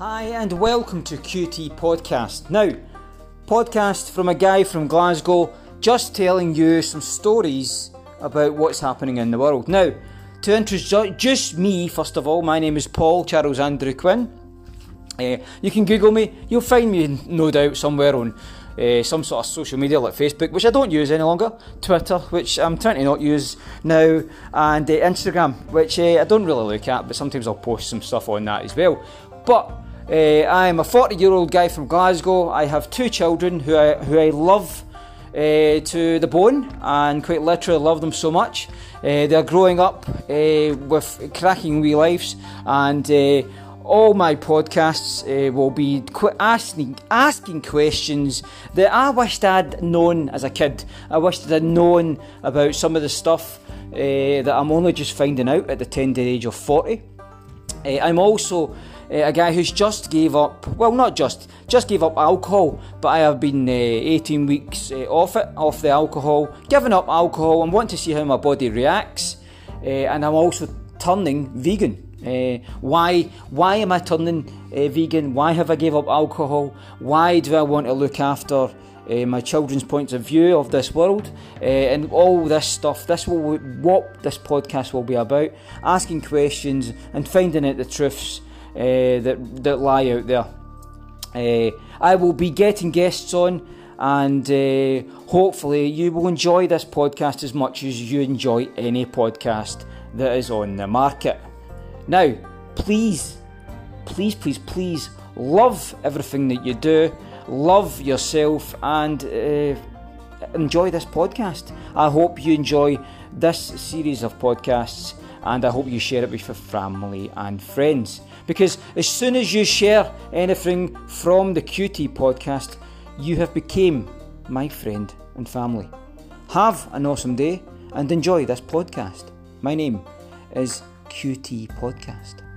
Hi, and welcome to QT Podcast. Now, podcast from a guy from Glasgow just telling you some stories about what's happening in the world. Now, to introduce just me, first of all, my name is Paul Charles Andrew Quinn. Uh, you can Google me, you'll find me no doubt somewhere on uh, some sort of social media like Facebook, which I don't use any longer, Twitter, which I'm trying to not use now, and uh, Instagram, which uh, I don't really look at, but sometimes I'll post some stuff on that as well. But uh, I'm a 40 year old guy from Glasgow. I have two children who I, who I love uh, to the bone and quite literally love them so much. Uh, they're growing up uh, with cracking wee lives and uh, all my podcasts uh, will be qu- asking asking questions that I wished I'd known as a kid. I wished I'd known about some of the stuff that I'm only just finding out at the tender age of 40. Uh, I'm also uh, a guy who's just gave up, well, not just, just gave up alcohol, but I have been uh, 18 weeks uh, off it, off the alcohol, giving up alcohol and want to see how my body reacts. And I'm also turning vegan. Why why am I turning vegan? Why have I gave up alcohol? Why do I want to look after my children's points of view of this world and all this stuff. This will what this podcast will be about: asking questions and finding out the truths that that lie out there. Uh, I will be getting guests on, and uh, hopefully you will enjoy this podcast as much as you enjoy any podcast that is on the market. Now, please, please, please, please love everything that you do, love yourself, and uh, enjoy this podcast. I hope you enjoy this series of podcasts, and I hope you share it with your family and friends. Because as soon as you share anything from the QT podcast, you have become my friend and family. Have an awesome day and enjoy this podcast. My name is QT Podcast.